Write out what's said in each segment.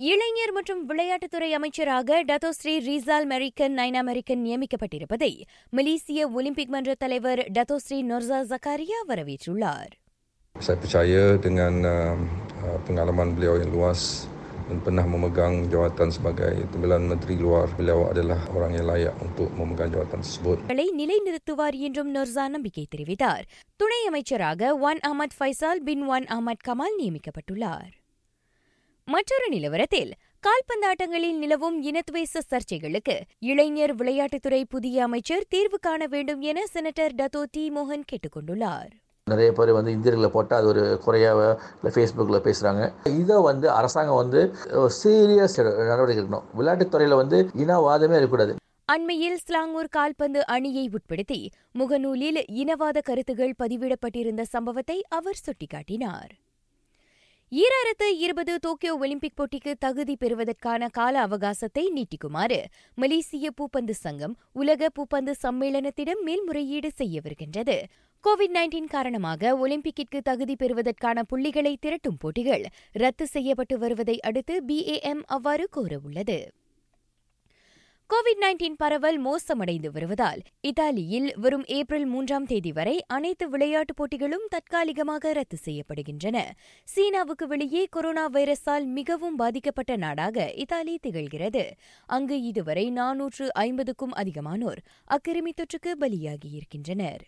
இளைஞர் மற்றும் விளையாட்டுத்துறை அமைச்சராக Datuk Seri Reezal Merican Naina Merican நியமிக்கப்பட்டிருப்பதை மலேசிய ஒலிம்பிக் மன்ற தலைவர் டத்தோஸ்ரீ நொர்சா ஜக்காரியா வரவேற்றுள்ளார் Saya percaya dengan uh, uh, pengalaman beliau yang luas dan pernah memegang jawatan sebagai Timbalan Menteri Luar. Beliau adalah orang yang layak untuk memegang jawatan tersebut. களை நிலைநிறுத்துவார் என்றும் நொர்சா நம்பிக்கை தெரிவித்தார் துணை அமைச்சராக Wan Ahmad Fayhsal bin Wan Ahmad Kamal நியமிக்கப்பட்டுள்ளார் மற்றொரு நிலவரத்தில் கால்பந்தாட்டங்களில் நிலவும் இனத்வேச சர்ச்சைகளுக்கு இளைஞர் விளையாட்டுத்துறை புதிய அமைச்சர் தீர்வு காண வேண்டும் என செனட்டர் டத்தோ டி மோகன் கேட்டுக் கொண்டுள்ளார். நிறைய பேர் வந்து இந்தியர்களை போட்டால் அது ஒரு குறையாக இல்லை ஃபேஸ்புக்கில் பேசுகிறாங்க இதை வந்து அரசாங்கம் வந்து சீரியஸ் நடவடிக்கை எடுக்கணும். விளையாட்டுத்துறையில் வந்து இனவாதமே இருக்கக்கூடாது. அண்மையில் ஸ்லாங்கூர் கால்பந்து அணியை உட்படுத்தி முகநூலில் இனவாத கருத்துகள் பதிவிடப்பட்டிருந்த சம்பவத்தை அவர் சுட்டிக்காட்டினார். ஈராயிரத்து இருபது டோக்கியோ ஒலிம்பிக் போட்டிக்கு தகுதி பெறுவதற்கான கால அவகாசத்தை நீட்டிக்குமாறு மலேசிய பூப்பந்து சங்கம் உலக பூப்பந்து சம்மேளனத்திடம் மேல்முறையீடு செய்ய வருகின்றது. கோவிட் நைன்டீன் காரணமாக ஒலிம்பிக்கிற்கு தகுதி பெறுவதற்கான புள்ளிகளை திரட்டும் போட்டிகள் ரத்து செய்யப்பட்டு வருவதை அடுத்து பிஏஎம் அவ்வாறு கோரவுள்ளது கோவிட் நைன்டீன் பரவல் மோசமடைந்து வருவதால் இத்தாலியில் வரும் ஏப்ரல் மூன்றாம் தேதி வரை அனைத்து விளையாட்டுப் போட்டிகளும் தற்காலிகமாக ரத்து செய்யப்படுகின்றன. சீனாவுக்கு வெளியே கொரோனா வைரஸால் மிகவும் பாதிக்கப்பட்ட நாடாக இத்தாலி திகழ்கிறது. அங்கு இதுவரை நானூற்று ஐம்பதுக்கும் அதிகமானோர் அக்கிருமி தொற்றுக்கு பலியாகியிருக்கின்றனர்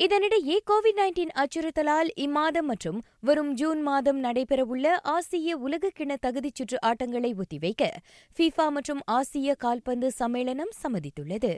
இதனிடையே கோவிட் நைன்டீன் அச்சுறுத்தலால் இம்மாதம் மற்றும் வரும் ஜூன் மாதம் நடைபெறவுள்ள ஆசிய உலகக்கிண தகுதிச் சுற்று ஆட்டங்களை ஒத்திவைக்க ஃபிஃபா மற்றும் ஆசிய கால்பந்து சம்மேளனம் சம்மதித்துள்ளது.